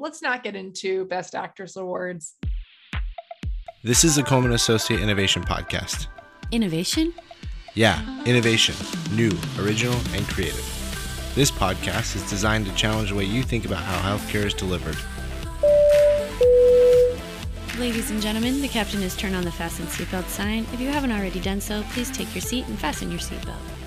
let's not get into Best Actress awards. This is a Coleman Associate Innovation Podcast. Innovation? Yeah, innovation, new, original, and creative. This podcast is designed to challenge the way you think about how healthcare is delivered. Ladies and gentlemen, the captain has turned on the fasten seatbelt sign. If you haven't already done so, please take your seat and fasten your seatbelt.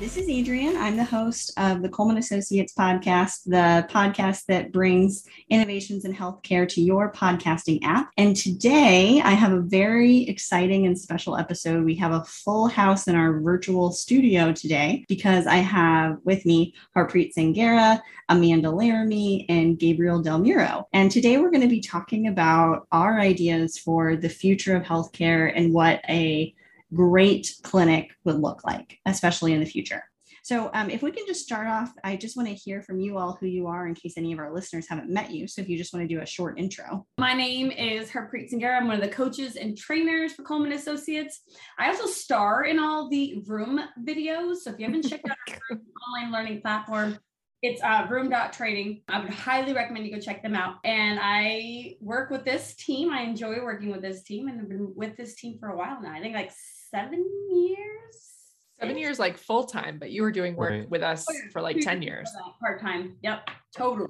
This is Adrian. I'm the host of the Coleman Associates podcast, the podcast that brings innovations in healthcare to your podcasting app. And today I have a very exciting and special episode. We have a full house in our virtual studio today because I have with me Harpreet Sangera, Amanda Laramie, and Gabriel Del Muro. And today we're going to be talking about our ideas for the future of healthcare and what a great clinic would look like, especially in the future. So, um, if we can just start off, I just want to hear from you all who you are in case any of our listeners haven't met you. So, if you just want to do a short intro. My name is Harpreet Singera. I'm one of the coaches and trainers for Coleman Associates. I also star in all the Vroom videos. So, if you haven't checked out our online learning platform, it's uh, Vroom.training. I would highly recommend you go check them out. And I work with this team. I enjoy working with this team and I've been with this team for a while now. I think like seven years. Seven years, like full time, but you were doing work Right. with us Oh, yeah. for like 10 years. Part time. Yep. Totally.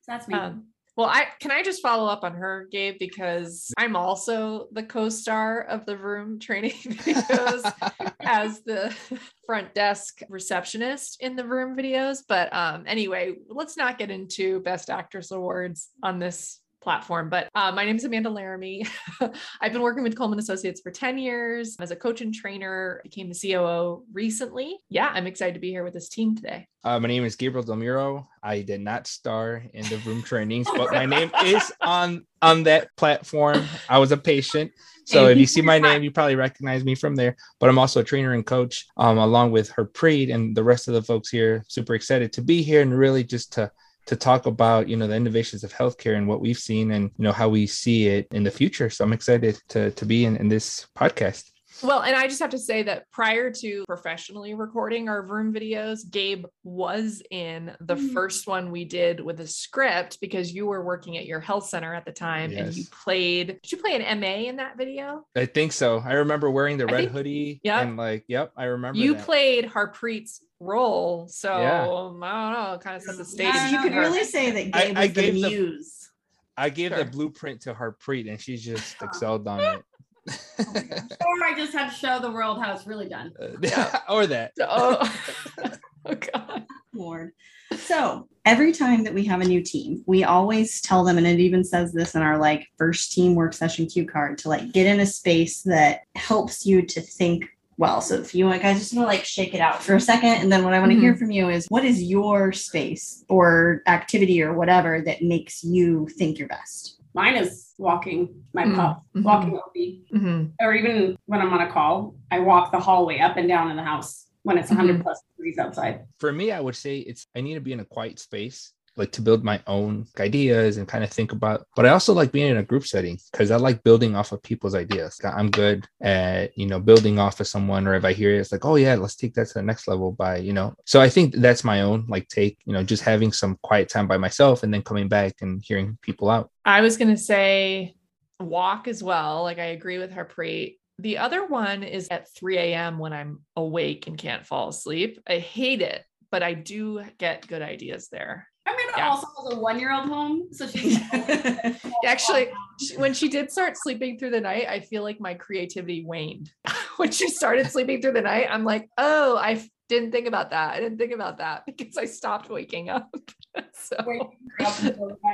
So that's me. Um, well, I can I just follow up on her, Gabe, because I'm also the co-star of the Vroom training videos as the front desk receptionist in the Vroom videos. But um, anyway, let's not get into best actress awards on this platform. But uh, my name is Amanda Laramie. I've been working with Coleman Associates for 10 years as a coach and trainer, I became the COO recently. Yeah, I'm excited to be here with this team today. Uh, my name is Gabriel Delmiro. I did not star in the Vroom trainings, but my name is on on that platform. I was a patient. So if you see my name, you probably recognize me from there. But I'm also a trainer and coach, um, along with Harpreet and the rest of the folks here. Super excited to be here and really just to to talk about you know the innovations of healthcare and what we've seen and you know how we see it in the future. So I'm excited to to be in, in this podcast. Well, and I just have to say that prior to professionally recording our Vroom videos, Gabe was in the Mhm. first one we did with a script because you were working at your health center at the time and you played, did you play an MA in that video? I think so. I remember wearing the I red think- hoodie. yeah. And like, yep, I remember. You that. played Harpreet's role. So Yeah. um, I don't know, kind of set the stage. Yeah, you could you're- really say that I- Gabe I was the gave the- muse. I gave Sure. the blueprint to Harpreet and she just excelled on it. or I just have to show the world how it's really done. Yeah. or that. oh, oh God. Lord. So every time that we have a new team, we always tell them, and it even says this in our like first team work session cue card to like get in a space that helps you to think well. So if you want guys just want to like shake it out for a second, and then what I want to hear from you is what is your space or activity or whatever that makes you think your best? Mine is walking my Mm, pup, mhm. walking OB. Mhm. Or even when I'm on a call, I walk the hallway up and down in the house when it's 100 plus degrees outside. For me, I would say it's I need to be in a quiet space, like to build my own ideas and kind of think about. But I also like being in a group setting because I like building off of people's ideas. I'm good at you know building off of someone, or if I hear it, it's like, oh yeah, let's take that to the next level by you know. So I think that's my own like take, you know, just having some quiet time by myself and then coming back and hearing people out. I was going to say walk as well. Like I agree with Harpreet. The other one is at 3 a.m. when I'm awake and can't fall asleep. I hate it, but I do get good ideas there. Amanda Yeah. also has a one year old home. So she's Actually, when she did start sleeping through the night, I feel like my creativity waned. when she started sleeping through the night, I'm like, oh, I didn't think about that. I didn't think about that because I stopped waking up. so,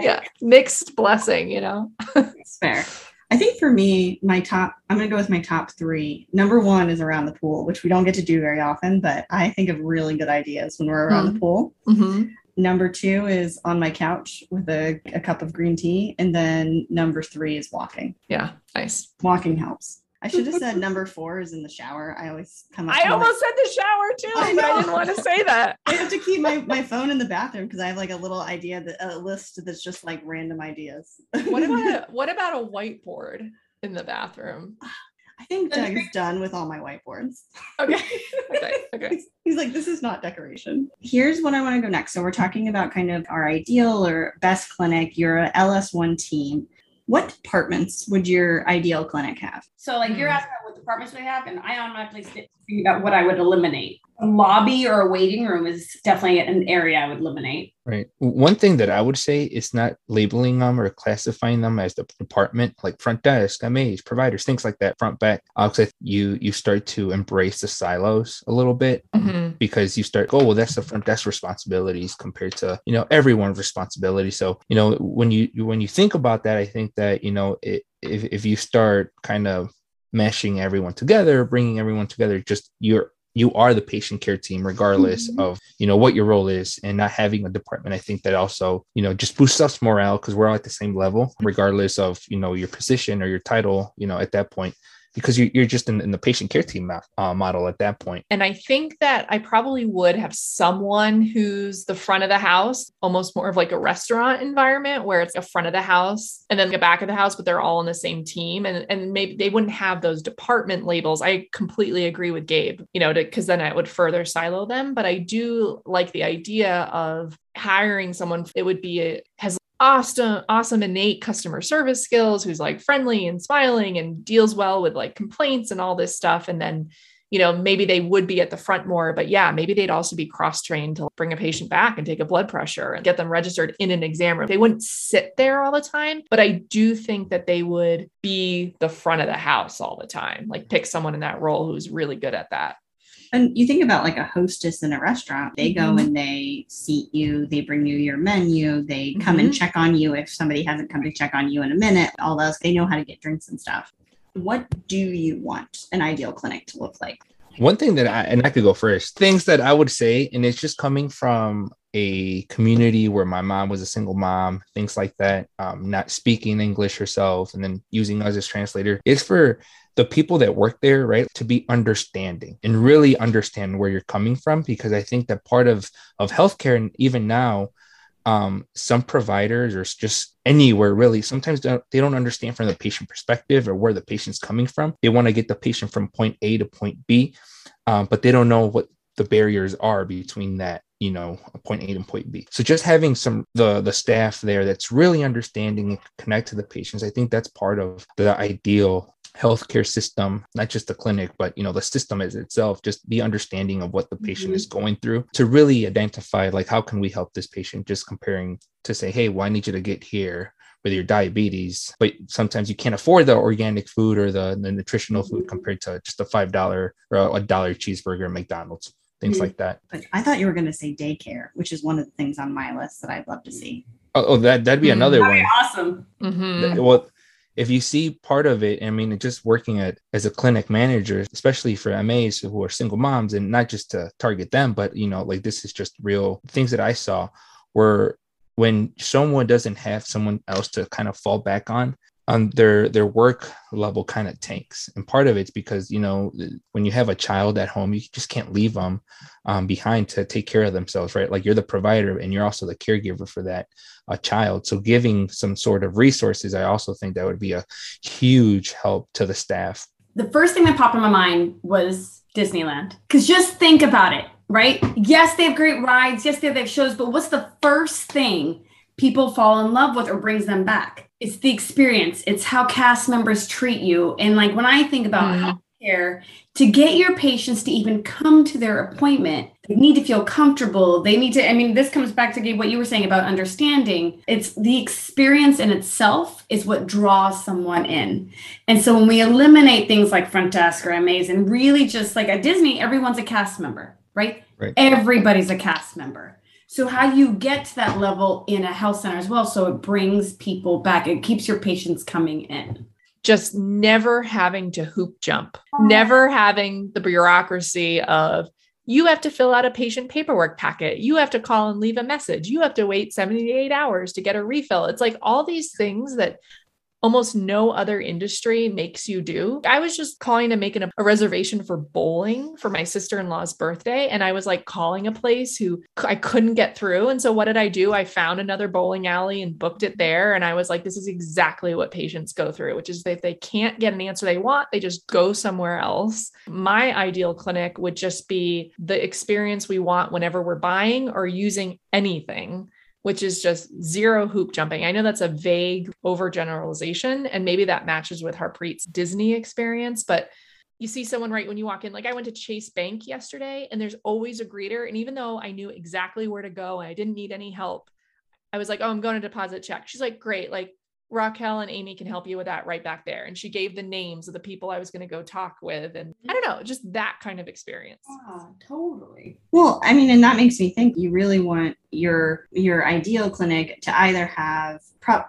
yeah, mixed blessing, you know? It's fair. I think for me, my top, I'm going to go with my top three. Number one is around the pool, which we don't get to do very often, but I think of really good ideas when we're around the pool. Mm-hmm. Number two is on my couch with a, a cup of green tea. And then number three is walking. Yeah, nice. Walking helps. I should have said number four is in the shower. I always come up. I to my- almost said the shower too, I but I didn't want to say that. I have to keep my, my phone in the bathroom because I have like a little idea that a list that's just like random ideas. What about a, what about a whiteboard in the bathroom? I think Doug's done with all my whiteboards. Okay. Okay. Okay. He's like, this is not decoration. Here's what I want to go next. So we're talking about kind of our ideal or best clinic. You're a LS1 team. What departments would your ideal clinic have? So, like, you're Hmm. asking what departments we have, and I automatically what I would eliminate. A lobby or a waiting room is definitely an area I would eliminate. Right. One thing that I would say is not labeling them or classifying them as the department, like front desk, MAs, providers, things like that, front back. Because you you start to embrace the silos a little bit Mhm. because you start, oh well, that's the front desk responsibilities compared to you know everyone's responsibility. So you know when you when you think about that, I think that you know it, if if you start kind of meshing everyone together, bringing everyone together, just you're you are the patient care team regardless Mhm. of you know what your role is and not having a department i think that also you know just boosts us morale because we're all at the same level regardless of you know your position or your title you know at that point because you, you're just in, in the patient care team mo- uh, model at that point And I think that I probably would have someone who's the front of the house, almost more of like a restaurant environment where it's a front of the house and then the back of the house, but they're all on the same team. And, and maybe they wouldn't have those department labels. I completely agree with Gabe, you know, because then it would further silo them. But I do like the idea of hiring someone, it would be a, has awesome, awesome innate customer service skills, who's like friendly and smiling and deals well with like complaints and all this stuff. And then you know, maybe they would be at the front more, but yeah, maybe they'd also be cross trained to bring a patient back and take a blood pressure and get them registered in an exam room. They wouldn't sit there all the time, but I do think that they would be the front of the house all the time, like pick someone in that role who's really good at that. And you think about like a hostess in a restaurant, they go Mhm. and they seat you, they bring you your menu, they come and check on you if somebody hasn't come to check on you in a minute, all those, they know how to get drinks and stuff. What do you want an ideal clinic to look like? one thing that i and i could go first things that i would say and it's just coming from a community where my mom was a single mom things like that um, not speaking english herself and then using us as translator. Is for the people that work there right to be understanding and really understand where you're coming from because i think that part of of healthcare and even now um, some providers or just anywhere really sometimes don't, they don't understand from the patient perspective or where the patient's coming from. They want to get the patient from point a to point b um, but they don't know what the barriers are between that you know point a and point b. So just having some the the staff there that's really understanding and connect to the patients i think that's part of the ideal healthcare system not just the clinic but you know the system as itself just the understanding of what the patient Mhm. is going through to really identify like how can we help this patient? Just comparing to say hey well i need you to get here with your diabetes but sometimes you can't afford the organic food or the, the nutritional food compared to just a five dollar or a dollar cheeseburger at mcdonald's things Mhm. like that But I thought you were going to say daycare, which is one of the things on my list that I'd love to see. oh, oh, that that'd be Mm. another That'd one be awesome. Mhm. Well if you see part of it i mean just working at as a clinic manager especially for mas who are single moms and not just to target them but you know like this is just real things that i saw were when someone doesn't have someone else to kind of fall back on um, their their work level kind of tanks and part of it's because you know when you have a child at home you just can't leave them um, behind to take care of themselves right like you're the provider and you're also the caregiver for that a child. So giving some sort of resources, I also think that would be a huge help to the staff. The first thing that popped in my mind was Disneyland. Because just think about it, right? Yes, they have great rides. Yes, they have shows. But what's the first thing people fall in love with or brings them back? It's the experience. It's how cast members treat you. And like when I think about Mhm. healthcare, to get your patients to even come to their appointment, they need to feel comfortable. They need to, I mean, this comes back to what you were saying about understanding. It's the experience in itself is what draws someone in. And so when we eliminate things like front desk or MAs and really just like at Disney, everyone's a cast member, right? Right. Everybody's a cast member. So how you get to that level in a health center as well, so it brings people back. It keeps your patients coming in. just never having to hoop jump, never having the bureaucracy of you have to fill out a patient paperwork packet. You have to call and leave a message. You have to wait 78 hours to get a refill. It's like all these things that almost no other industry makes you do. I was just calling to make an, a reservation for bowling for my sister in law's birthday. And I was like calling a place who I couldn't get through. And so what did I do? I found another bowling alley and booked it there. And I was like, this is exactly what patients go through, which is if they can't get an answer they want, they just go somewhere else. My ideal clinic would just be the experience we want whenever we're buying or using anything which is just zero hoop jumping. I know that's a vague overgeneralization, and maybe that matches with Harpreet's Disney experience, but you see someone right when you walk in. Like I went to Chase Bank yesterday, and there's always a greeter. And even though I knew exactly where to go and I didn't need any help, I was like, oh, I'm going to deposit check. She's like, great. Like Raquel and Amy can help you with that right back there. And she gave the names of the people I was going to go talk with. And I don't know, just that kind of experience. Yeah, totally. Well, I mean, and that makes me think you really want your your ideal clinic to either have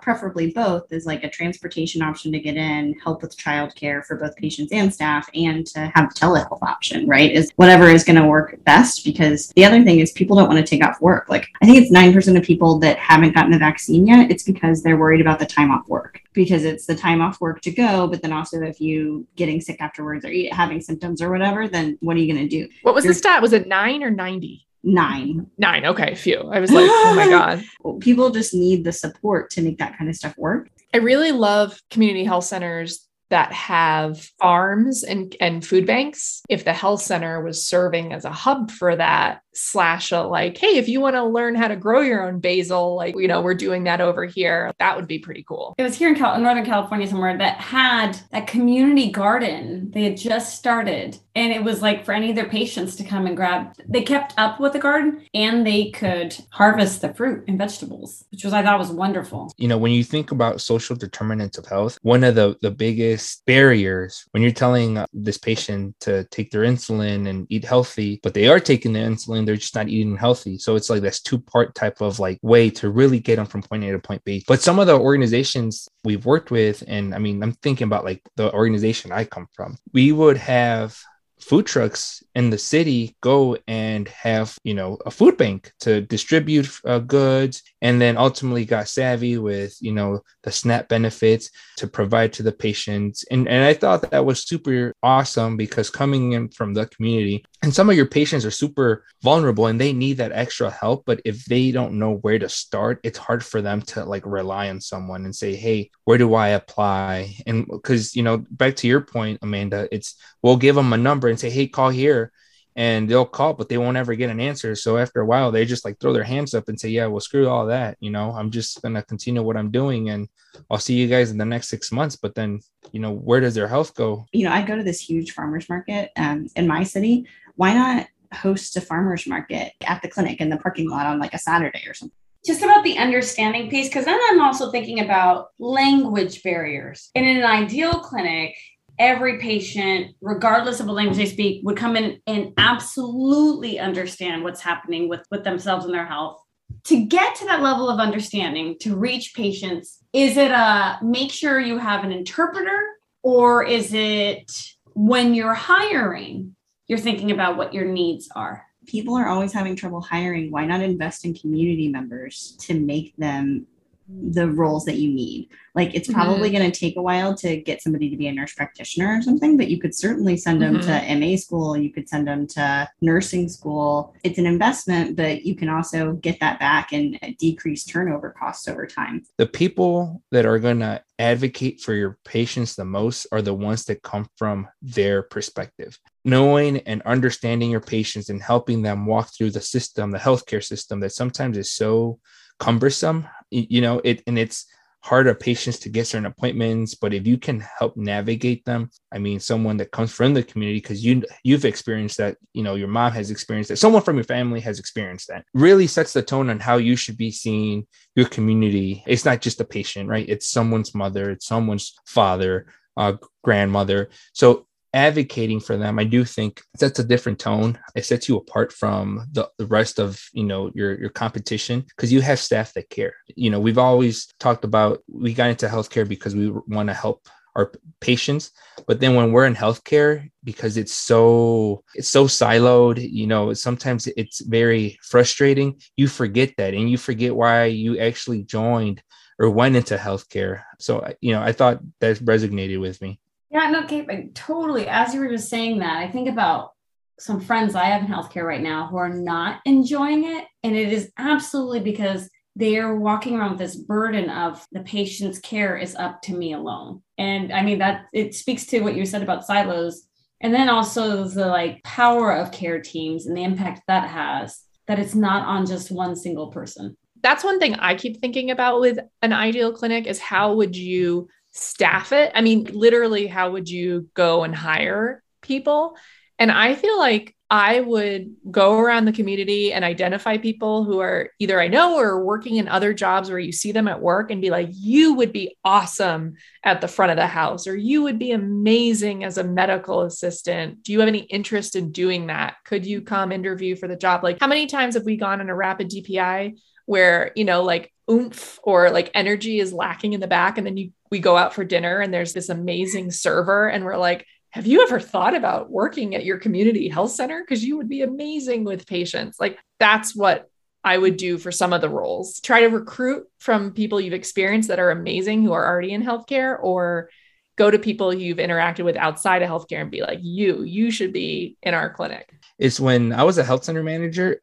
preferably both is like a transportation option to get in, help with childcare for both patients and staff, and to have telehealth option, right? Is whatever is going to work best. Because the other thing is people don't want to take off work. Like I think it's 9% of people that haven't gotten the vaccine yet. It's because they're worried about the time off work because it's the time off work to go. But then also if you getting sick afterwards or having symptoms or whatever, then what are you going to do? What was You're, the stat? Was it nine or 90? nine. Nine. Okay, few. I was like, oh my God. People just need the support to make that kind of stuff work. I really love community health centers that have farms and, and food banks. If the health center was serving as a hub for that, slash a like, hey, if you want to learn how to grow your own basil, like, you know, we're doing that over here, that would be pretty cool. It was here in, Cal- in Northern California somewhere that had that community garden they had just started. And it was like for any of their patients to come and grab, they kept up with the garden and they could harvest the fruit and vegetables, which was, I thought was wonderful. You know, when you think about social determinants of health, one of the, the biggest barriers when you're telling uh, this patient to take their insulin and eat healthy, but they are taking the insulin they're just not eating healthy. So it's like this two part type of like way to really get them from point A to point B. But some of the organizations we've worked with, and I mean, I'm thinking about like the organization I come from, we would have food trucks in the city go and have you know a food bank to distribute uh, goods and then ultimately got savvy with you know the snap benefits to provide to the patients and, and i thought that was super awesome because coming in from the community and some of your patients are super vulnerable and they need that extra help but if they don't know where to start it's hard for them to like rely on someone and say hey where do i apply and because you know back to your point amanda it's we'll give them a number and say hey call here and they'll call, but they won't ever get an answer. So after a while, they just like throw their hands up and say, "Yeah, well, screw all that. You know, I'm just gonna continue what I'm doing, and I'll see you guys in the next six months." But then, you know, where does their health go? You know, I go to this huge farmers market um, in my city. Why not host a farmers market at the clinic in the parking lot on like a Saturday or something? just about the understanding piece because then i'm also thinking about language barriers in an ideal clinic every patient, regardless of what language they speak, would come in and absolutely understand what's happening with, with themselves and their health. To get to that level of understanding, to reach patients, is it a make sure you have an interpreter, or is it when you're hiring, you're thinking about what your needs are? People are always having trouble hiring. Why not invest in community members to make them the roles that you need. Like it's probably mm-hmm. going to take a while to get somebody to be a nurse practitioner or something, but you could certainly send them mm-hmm. to MA school, you could send them to nursing school. It's an investment, but you can also get that back and decrease turnover costs over time. The people that are going to advocate for your patients the most are the ones that come from their perspective. Knowing and understanding your patients and helping them walk through the system, the healthcare system that sometimes is so cumbersome you know it and it's hard of patients to get certain appointments but if you can help navigate them i mean someone that comes from the community because you you've experienced that you know your mom has experienced that someone from your family has experienced that really sets the tone on how you should be seeing your community. It's not just a patient right? It's someone's mother it's someone's father uh, grandmother. So advocating for them, I do think sets a different tone. It sets you apart from the, the rest of you know your your competition because you have staff that care. You know, we've always talked about we got into healthcare because we want to help our patients but then when we're in healthcare because it's so it's so siloed you know sometimes it's very frustrating you forget that and you forget why you actually joined or went into healthcare. So, you know, I thought that resonated with me. Yeah, no, Kate, totally. As you were just saying that, I think about some friends I have in healthcare right now who are not enjoying it. And it is absolutely because they are walking around with this burden of the patient's care is up to me alone. And I mean, that it speaks to what you said about silos. And then also the like power of care teams and the impact that has, that it's not on just one single person. That's one thing I keep thinking about with an ideal clinic is how would you staff it? I mean, literally, how would you go and hire people? And I feel like I would go around the community and identify people who are either I know or working in other jobs where you see them at work and be like, you would be awesome at the front of the house, or you would be amazing as a medical assistant. Do you have any interest in doing that? Could you come interview for the job? Like, how many times have we gone on a rapid DPI where, you know, like oomph or like energy is lacking in the back? And then you, we go out for dinner and there's this amazing server and we're like, have you ever thought about working at your community health center? Because you would be amazing with patients. Like that's what I would do for some of the roles. Try to recruit from people you've experienced that are amazing who are already in healthcare, or go to people you've interacted with outside of healthcare and be like, you, you should be in our clinic. It's when I was a health center manager,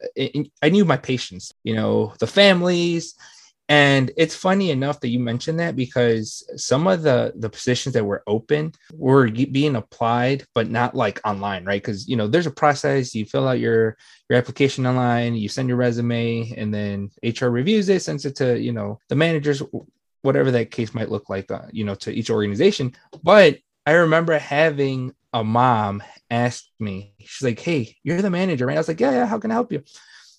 I knew my patients, you know, the families, and it's funny enough that you mentioned that because some of the the positions that were open were being applied, but not like online, right? Because you know there's a process. You fill out your your application online, you send your resume, and then HR reviews it, sends it to you know the managers, whatever that case might look like, uh, you know, to each organization. But I remember having a mom ask me, she's like, "Hey, you're the manager, right?" I was like, "Yeah, yeah. How can I help you?"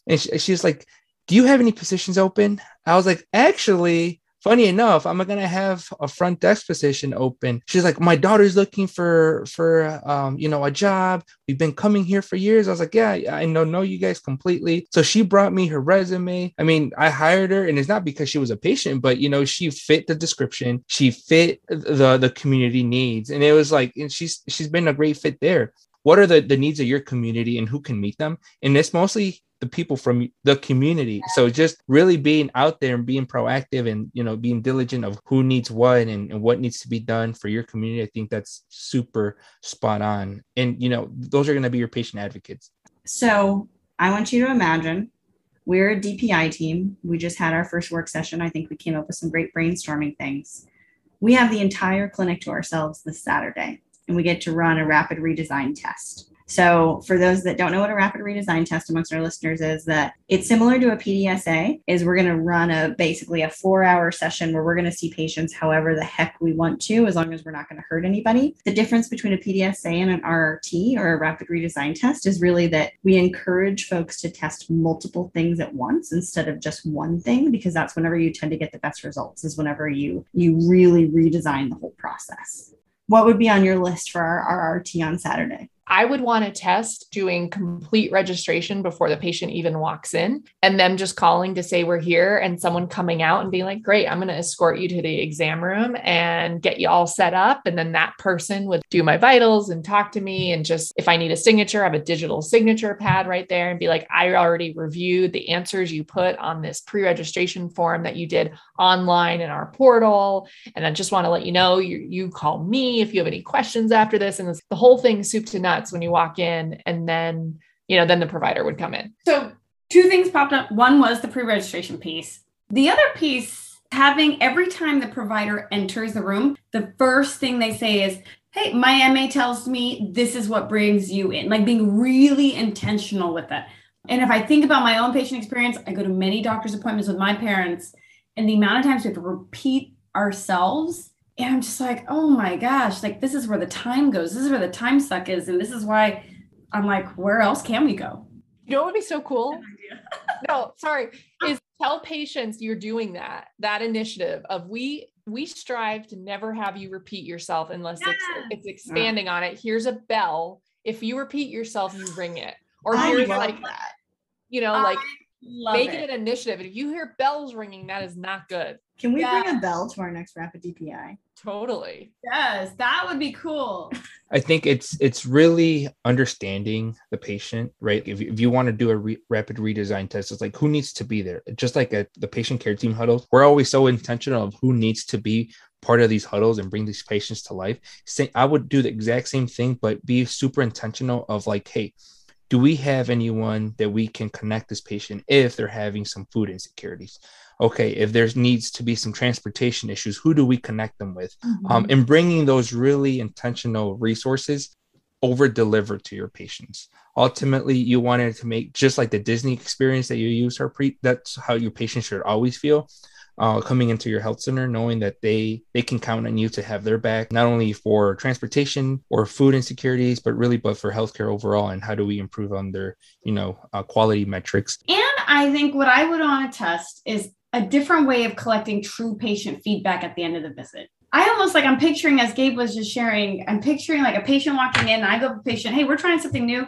And she, she's like, do you have any positions open? I was like, actually, funny enough, I'm gonna have a front desk position open. She's like, my daughter's looking for for um, you know, a job. We've been coming here for years. I was like, yeah, I know know you guys completely. So she brought me her resume. I mean, I hired her, and it's not because she was a patient, but you know, she fit the description. She fit the the community needs, and it was like, and she's she's been a great fit there. What are the the needs of your community, and who can meet them? And it's mostly the people from the community. So just really being out there and being proactive and you know being diligent of who needs what and, and what needs to be done for your community. I think that's super spot on. And you know, those are going to be your patient advocates. So I want you to imagine we're a DPI team. We just had our first work session. I think we came up with some great brainstorming things. We have the entire clinic to ourselves this Saturday, and we get to run a rapid redesign test. So for those that don't know what a rapid redesign test amongst our listeners is that it's similar to a PDSA is we're going to run a basically a 4-hour session where we're going to see patients however the heck we want to as long as we're not going to hurt anybody. The difference between a PDSA and an RRT or a rapid redesign test is really that we encourage folks to test multiple things at once instead of just one thing because that's whenever you tend to get the best results is whenever you you really redesign the whole process. What would be on your list for our RRT on Saturday? I would want to test doing complete registration before the patient even walks in and them just calling to say we're here and someone coming out and being like, great, I'm going to escort you to the exam room and get you all set up. And then that person would do my vitals and talk to me. And just if I need a signature, I have a digital signature pad right there and be like, I already reviewed the answers you put on this pre registration form that you did online in our portal. And I just want to let you know you, you call me if you have any questions after this. And the whole thing soup to nuts when you walk in and then you know then the provider would come in. So two things popped up. One was the pre-registration piece. The other piece having every time the provider enters the room the first thing they say is hey my ma tells me this is what brings you in like being really intentional with that. And if i think about my own patient experience i go to many doctor's appointments with my parents and the amount of times we have to repeat ourselves and I'm just like, oh my gosh, like this is where the time goes. This is where the time suck is. And this is why I'm like, where else can we go? You know what would be so cool? no, sorry, is tell patients you're doing that, that initiative of we we strive to never have you repeat yourself unless it's, it's expanding yeah. on it. Here's a bell. If you repeat yourself, you ring it. Or I here's like that. you know, like Love Make it. it an initiative. If you hear bells ringing, that is not good. Can we bring a bell to our next rapid DPI? Totally. Yes, that would be cool. I think it's it's really understanding the patient, right? If, you- if you want to do a re- rapid redesign test, it's like who needs to be there. Just like at the patient care team huddles, we're always so intentional of who needs to be part of these huddles and bring these patients to life. Say, I would do the exact same thing, but be super intentional of like, hey, do we have anyone that we can connect this patient if they're having some food insecurities? Okay, if there needs to be some transportation issues, who do we connect them with? um, and bringing those really intentional resources over deliver to your patients. Ultimately, you wanted to make just like the Disney experience that you use our pre. That's how your patients should always feel. Uh, coming into your health center, knowing that they they can count on you to have their back, not only for transportation or food insecurities, but really, but for healthcare overall. And how do we improve on their, you know, uh, quality metrics? And I think what I would want to test is a different way of collecting true patient feedback at the end of the visit. I almost like I'm picturing, as Gabe was just sharing, I'm picturing like a patient walking in. I go to the patient, hey, we're trying something new.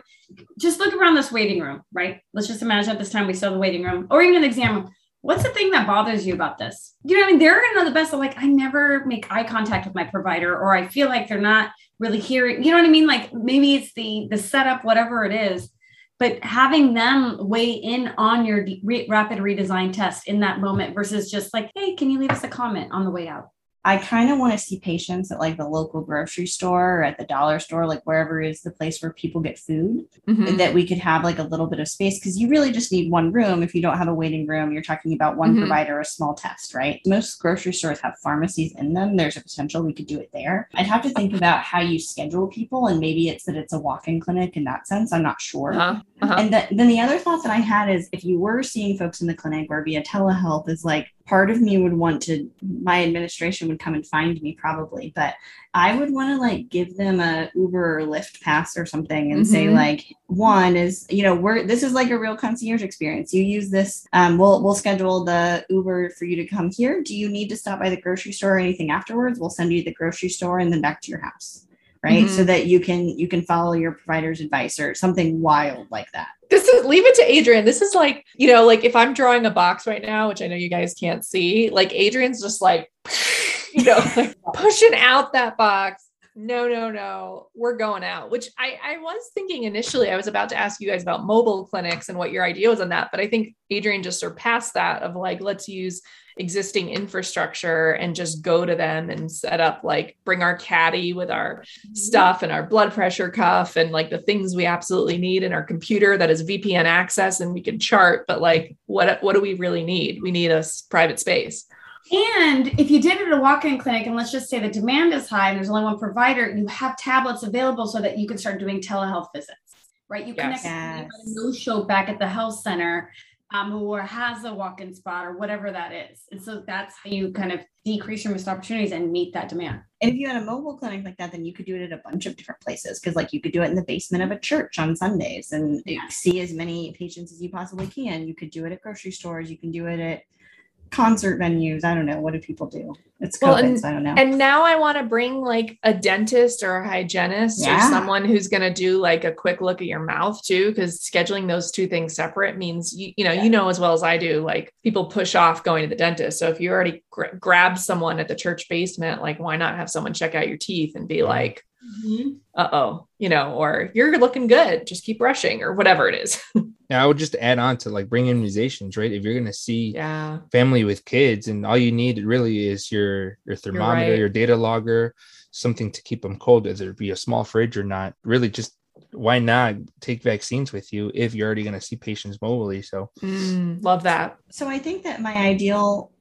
Just look around this waiting room, right? Let's just imagine at this time we have the waiting room or even an exam room. What's the thing that bothers you about this? You know what I mean? They're gonna know the best. of like, I never make eye contact with my provider, or I feel like they're not really hearing. You know what I mean? Like maybe it's the the setup, whatever it is but having them weigh in on your re- rapid redesign test in that moment versus just like hey can you leave us a comment on the way out I kind of want to see patients at like the local grocery store or at the dollar store, like wherever is the place where people get food, Mhm. that we could have like a little bit of space because you really just need one room. If you don't have a waiting room, you're talking about one Mhm. provider, a small test, right? Most grocery stores have pharmacies in them. There's a potential we could do it there. I'd have to think about how you schedule people, and maybe it's that it's a walk in clinic in that sense. I'm not sure. Uh-huh. Uh-huh. And the, then the other thought that I had is if you were seeing folks in the clinic or via telehealth, is like part of me would want to, my administration would come and find me probably, but I would want to like give them a Uber or Lyft pass or something and say Mhm. like one is you know we're this is like a real concierge experience. You use this, um, we'll we'll schedule the Uber for you to come here. Do you need to stop by the grocery store or anything afterwards? We'll send you to the grocery store and then back to your house. Right. So mm-hmm. that you can you can follow your provider's advice or something wild like that. this is leave it to Adrian. This is like, you know, like if I'm drawing a box right now, which I know you guys can't see, like Adrian's just like, you know, like pushing out that box. No, no, no, we're going out. Which I, I was thinking initially, I was about to ask you guys about mobile clinics and what your idea was on that, but I think Adrian just surpassed that of like, let's use existing infrastructure and just go to them and set up like bring our caddy with our mm-hmm. stuff and our blood pressure cuff and like the things we absolutely need in our computer that is VPN access and we can chart but like what what do we really need? We need a private space and if you did it at a walk-in clinic and let's just say the demand is high and there's only one provider you have tablets available so that you can start doing telehealth visits right you Yes. connect Yes. no show back at the health center um, or has a walk-in spot or whatever that is and so that's how you kind of decrease your missed opportunities and meet that demand And if you had a mobile clinic like that, then you could do it at a bunch of different places because, like, you could do it in the basement of a church on Sundays and see as many patients as you possibly can. You could do it at grocery stores. You can do it at concert venues. I don't know. What do people do? It's Well, COVID, and- so I don't know. and now I want to bring like a dentist or a hygienist or someone who's going to do like a quick look at your mouth too because scheduling those two things separate means you, you know you know as well as I do like people push off going to the dentist so if you already gra- grab someone at the church basement like why not have someone check out your teeth and be like uh-oh you know or you're looking good just keep brushing or whatever it is Now, I would just add on to like bring immunizations, right? If you're gonna see yeah family with kids, and all you need really is your your thermometer, right. your data logger, something to keep them cold, whether it be a small fridge or not. Really, just why not take vaccines with you if you're already gonna see patients mobily? So Mm, love that so I think that my ideal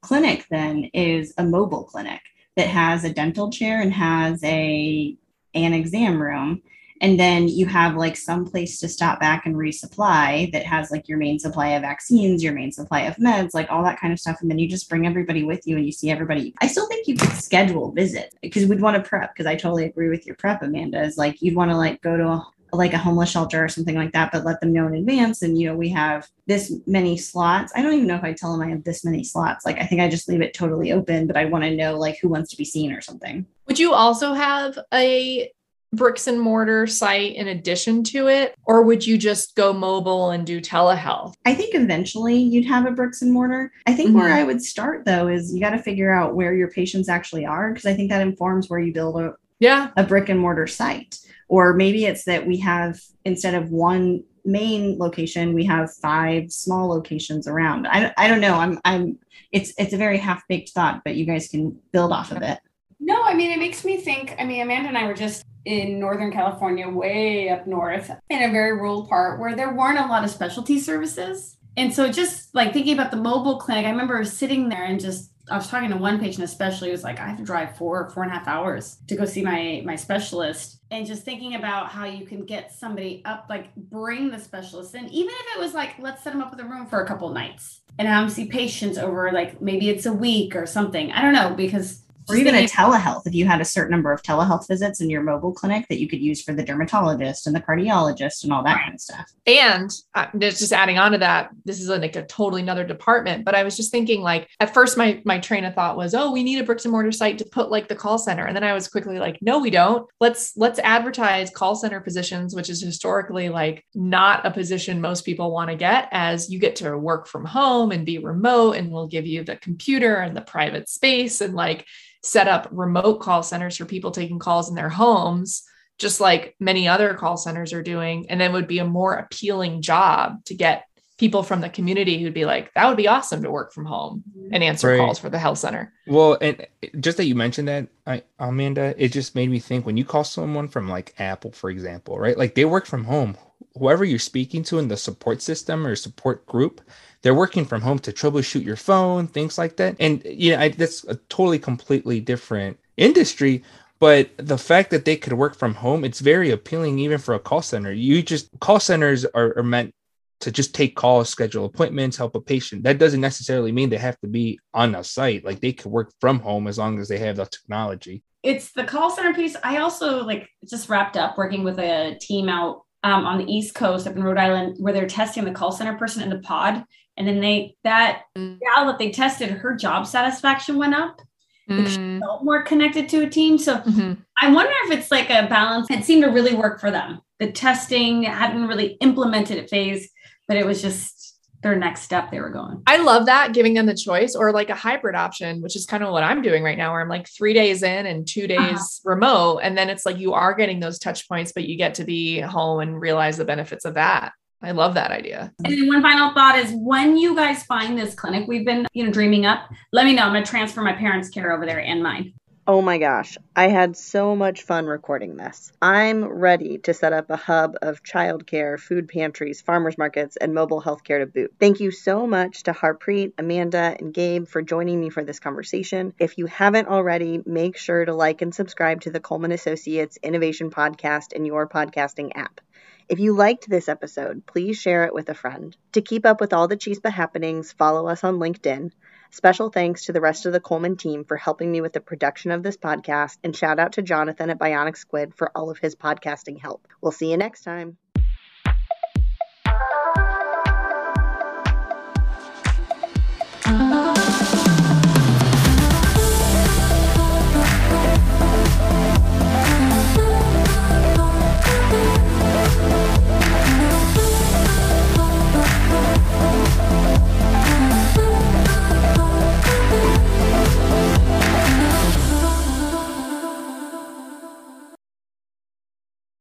clinic then is a mobile clinic that has a dental chair and has a an exam room. And then you have like some place to stop back and resupply that has like your main supply of vaccines your main supply of meds like all that kind of stuff. And then you just bring everybody with you and you see everybody. I still think you could schedule visits because we'd want to prep because i totally agree with your prep amanda is like you'd want to like go to a like a homeless shelter or something like that, but let them know in advance. And, you know, we have this many slots. I don't even know if I tell them I have this many slots. Like, I think I just leave it totally open, but I want to know like who wants to be seen or something. Would you also have a bricks and mortar site in addition to it? Or would you just go mobile and do telehealth? I think eventually you'd have a bricks and mortar. I think mm-hmm. where I would start though is you got to figure out where your patients actually are because I think that informs where you build a yeah a brick and mortar site. Or maybe it's that we have instead of one main location, we have five small locations around. I, I don't know. I'm I'm it's it's a very half baked thought, but you guys can build off of it. No, I mean, it makes me think. I mean, Amanda and I were just in Northern California, way up north, in a very rural part where there weren't a lot of specialty services. And so, just like thinking about the mobile clinic, I remember sitting there and just I was talking to one patient especially who's like, I have to drive four, four and a half hours to go see my my specialist. And just thinking about how you can get somebody up, like bring the specialist in, even if it was like, let's set them up with a room for a couple nights and have them see patients over like maybe it's a week or something. I don't know, because or even a telehealth if you had a certain number of telehealth visits in your mobile clinic that you could use for the dermatologist and the cardiologist and all that kind of stuff. And uh, just adding on to that this is like a totally another department but i was just thinking like at first my my train of thought was oh we need a bricks and mortar site to put like the call center. And then i was quickly like no we don't. Let's let's advertise call center positions which is historically like not a position most people want to get as you get to work from home and be remote and we'll give you the computer and the private space and like set up remote call centers for people taking calls in their homes just like many other call centers are doing and then would be a more appealing job to get people from the community who'd be like that would be awesome to work from home mm-hmm. and answer right. calls for the health center. Well and just that you mentioned that I, amanda it just made me think when you call someone from like apple for example right? Like they work from home. Whoever you're speaking to in the support system or support group they're working from home to troubleshoot your phone, things like that. And yeah, I, that's a totally completely different industry. But the fact that they could work from home, it's very appealing even for a call center. You just call centers are, are meant to just take calls, schedule appointments, help a patient. That doesn't necessarily mean they have to be on a site. Like they could work from home as long as they have the technology. It's the call center piece. I also like just wrapped up working with a team out um, on the East Coast up in Rhode Island where they're testing the call center person in the pod. And then they that mm. gal that they tested, her job satisfaction went up. Mm. She felt more connected to a team. So mm-hmm. I wonder if it's like a balance. It seemed to really work for them. The testing hadn't really implemented at phase, but it was just their next step they were going. I love that giving them the choice or like a hybrid option, which is kind of what I'm doing right now, where I'm like three days in and two uh-huh. days uh-huh. remote. And then it's like you are getting those touch points, but you get to be home and realize the benefits of that. I love that idea. And then one final thought is when you guys find this clinic we've been, you know, dreaming up, let me know. I'm gonna transfer my parents' care over there and mine. Oh my gosh, I had so much fun recording this. I'm ready to set up a hub of childcare, food pantries, farmers markets, and mobile healthcare to boot. Thank you so much to Harpreet, Amanda, and Gabe for joining me for this conversation. If you haven't already, make sure to like and subscribe to the Coleman Associates Innovation Podcast in your podcasting app. If you liked this episode, please share it with a friend. To keep up with all the Chispa happenings, follow us on LinkedIn. Special thanks to the rest of the Coleman team for helping me with the production of this podcast, and shout out to Jonathan at Bionic Squid for all of his podcasting help. We'll see you next time.